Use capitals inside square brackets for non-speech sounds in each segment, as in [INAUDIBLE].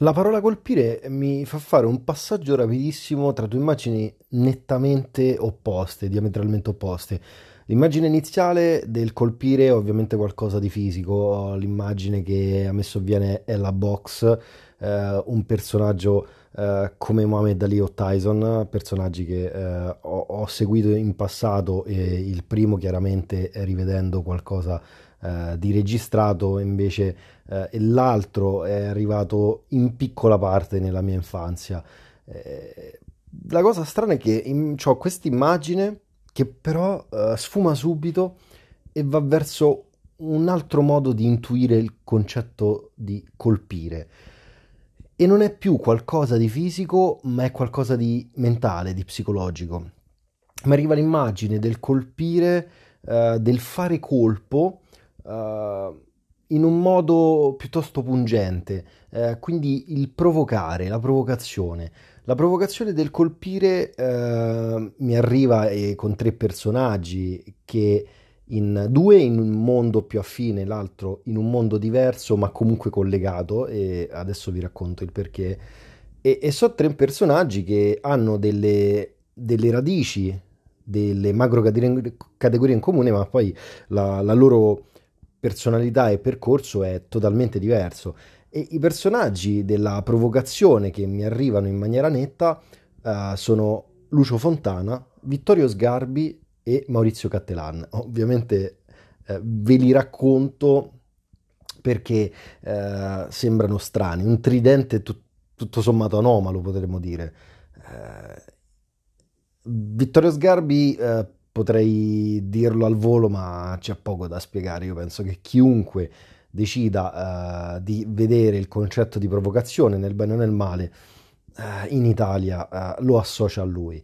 La parola colpire mi fa fare un passaggio rapidissimo tra due immagini nettamente opposte, diametralmente opposte. L'immagine iniziale del colpire è ovviamente qualcosa di fisico, l'immagine che a me sovviene è la box, eh, un personaggio eh, come Mohamed Ali o Tyson, personaggi che eh, ho, ho seguito in passato e il primo chiaramente rivedendo qualcosa eh, di registrato invece eh, l'altro è arrivato in piccola parte nella mia infanzia. Eh, la cosa strana è che ho questa immagine che però eh, sfuma subito e va verso un altro modo di intuire il concetto di colpire. E non è più qualcosa di fisico, ma è qualcosa di mentale, di psicologico. Mi arriva l'immagine del colpire, eh, del fare colpo, uh, in un modo piuttosto pungente, uh, quindi il provocare, la provocazione. La provocazione del colpire uh, mi arriva eh, con tre personaggi che in due in un mondo più affine, l'altro in un mondo diverso ma comunque collegato e adesso vi racconto il perché. E, e sono tre personaggi che hanno delle, delle radici, delle macro categorie in comune, ma poi la, la loro personalità e percorso è totalmente diverso. E i personaggi della provocazione che mi arrivano in maniera netta uh, sono Lucio Fontana, Vittorio Sgarbi e Maurizio Cattelan. [LAUGHS] Ovviamente uh, ve li racconto perché uh, sembrano strani, un tridente tut- tutto sommato anomalo potremmo dire. Vittorio Sgarbi potrei dirlo al volo, ma c'è poco da spiegare. Io penso che chiunque decida uh, di vedere il concetto di provocazione nel bene o nel male uh, in Italia uh, lo associa a lui.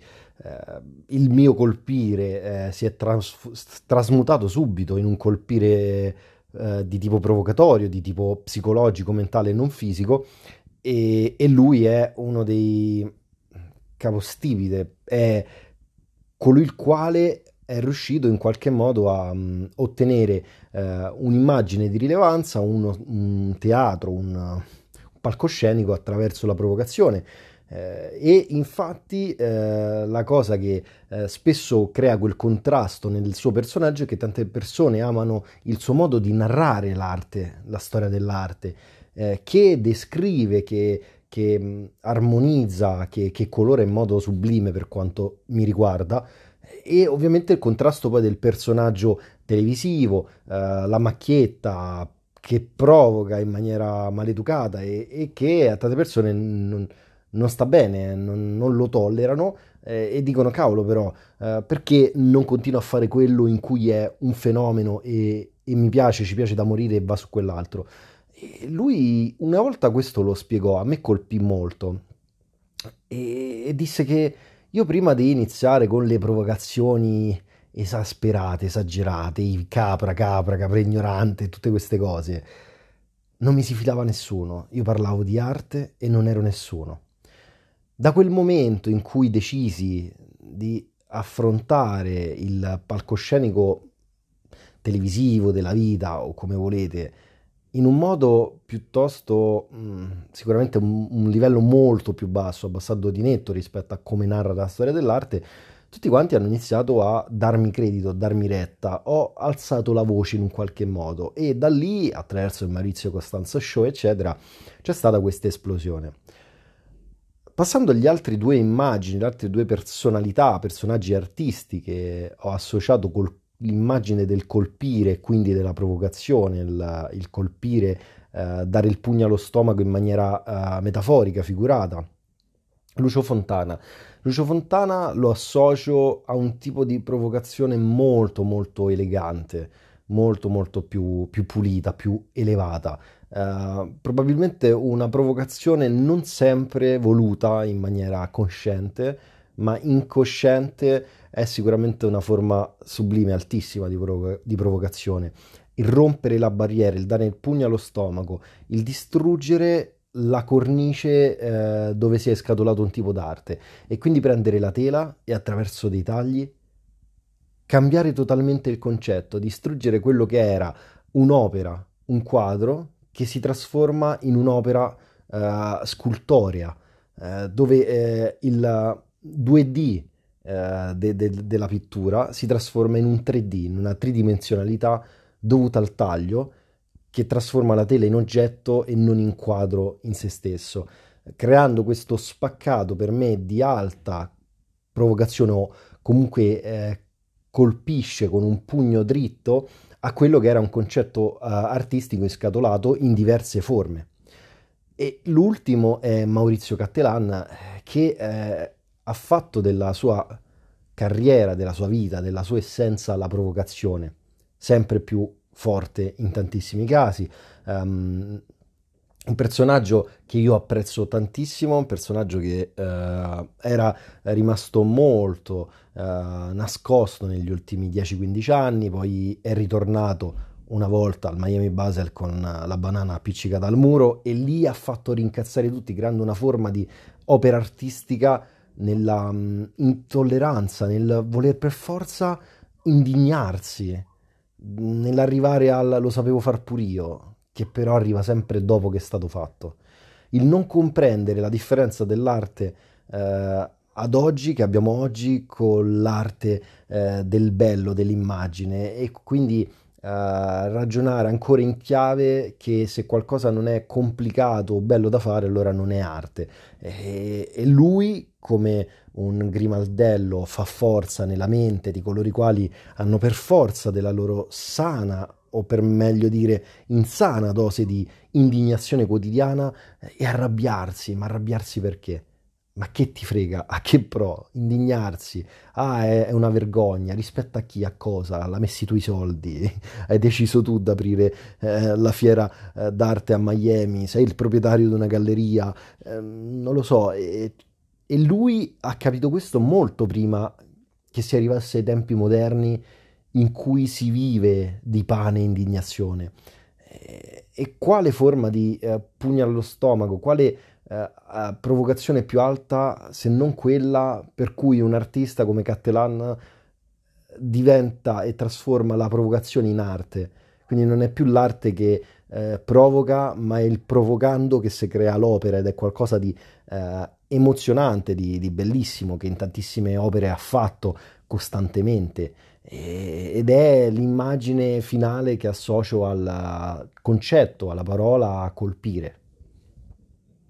il mio colpire si è trans- trasmutato subito in un colpire di tipo provocatorio, di tipo psicologico, mentale e non fisico, e, e lui è uno dei capostipite, è colui il quale è riuscito in qualche modo a um, ottenere uh, un'immagine di rilevanza, uno, un teatro, un, un, palcoscenico attraverso la provocazione. Eh, e infatti eh, la cosa che eh, spesso crea quel contrasto nel suo personaggio è che tante persone amano il suo modo di narrare l'arte, la storia dell'arte, eh, che descrive, che, che armonizza, che, che colora in modo sublime per quanto mi riguarda e ovviamente il contrasto poi del personaggio televisivo, eh, la macchietta che provoca in maniera maleducata e, e che a tante persone non, non sta bene, non, non lo tollerano eh, e dicono cavolo però eh, perché non continua a fare quello in cui è un fenomeno e, e mi piace, ci piace da morire e va su quell'altro. E lui una volta questo lo spiegò, a me colpì molto e, e disse che io prima di iniziare con le provocazioni esasperate, esagerate, i capra, capra, capra ignorante, tutte queste cose, non mi si fidava nessuno. Io parlavo di arte e non ero nessuno. Da quel momento in cui decisi di affrontare il palcoscenico televisivo della vita o come volete, in un modo piuttosto mm, sicuramente un, un, livello molto più basso, abbassato di netto rispetto a come narra la storia dell'arte, tutti quanti hanno iniziato a darmi credito, a darmi retta, ho alzato la voce in un qualche modo e da lì, attraverso il Maurizio Costanzo Show, eccetera, c'è stata questa esplosione. Passando agli altri due immagini, le altre due personalità, personaggi artisti che ho associato col l'immagine del colpire, quindi della provocazione, il, il colpire, eh, dare il pugno allo stomaco in maniera eh, metaforica, figurata. Lucio Fontana. Lucio Fontana lo associo a un tipo di provocazione molto molto elegante, molto molto più, più pulita, più elevata. Uh, probabilmente una provocazione non sempre voluta in maniera consciente, ma incosciente è sicuramente una forma sublime, altissima di, provo- di provocazione. Il rompere la barriera, il dare il pugno allo stomaco, il distruggere la cornice eh, dove si è scatolato un tipo d'arte e quindi prendere la tela e attraverso dei tagli cambiare totalmente il concetto, distruggere quello che era un'opera, un quadro che si trasforma in un'opera uh, scultorea, uh, dove uh, il 2D de- de- della pittura si trasforma in un 3D, in una tridimensionalità dovuta al taglio che trasforma la tela in oggetto e non in quadro in se stesso, creando questo spaccato per me di alta provocazione o comunque eh, colpisce con un pugno dritto a quello che era un concetto uh, artistico inscatolato in diverse forme. E l'ultimo è Maurizio Cattelan eh, che eh, ha fatto della sua carriera, della sua vita, della sua essenza la provocazione, sempre più forte in tantissimi casi. Um, un personaggio che io apprezzo tantissimo, un personaggio che uh, era rimasto molto uh, nascosto negli ultimi 10-15 anni, poi è ritornato una volta al Miami Basel con la banana appiccicata al muro e lì ha fatto rincazzare tutti creando una forma di opera artistica nella um, intolleranza, nel voler per forza indignarsi, nell'arrivare al lo sapevo far pure io, che però arriva sempre dopo che è stato fatto. Il non comprendere la differenza dell'arte eh, ad oggi, che abbiamo oggi, con l'arte eh, del bello, dell'immagine e quindi ragionare ancora in chiave che se qualcosa non è complicato o bello da fare allora non è arte e, e lui come un grimaldello fa forza nella mente di coloro i quali hanno per forza della loro sana o per meglio dire insana dose di indignazione quotidiana eh, e arrabbiarsi, ma arrabbiarsi perché? Ma che ti frega? A che pro? Indignarsi? Ah, è, una vergogna. Rispetto a chi? A cosa? L'ha messi tu i soldi? [LAUGHS] Hai deciso tu di aprire eh, la fiera eh, d'arte a Miami? Sei il proprietario di una galleria? Eh, non lo so. E, e, lui ha capito questo molto prima che si arrivasse ai tempi moderni in cui si vive di pane e indignazione. E, e quale forma di eh, pugno allo stomaco? Quale eh, provocazione più alta se non quella per cui un artista come Cattelan diventa e trasforma la provocazione in arte. Quindi non è più l'arte che eh, provoca, ma è il provocando che si crea l'opera ed è qualcosa di eh, emozionante, di, di, bellissimo che in tantissime opere ha fatto costantemente e, ed è l'immagine finale che associo al concetto, alla parola colpire.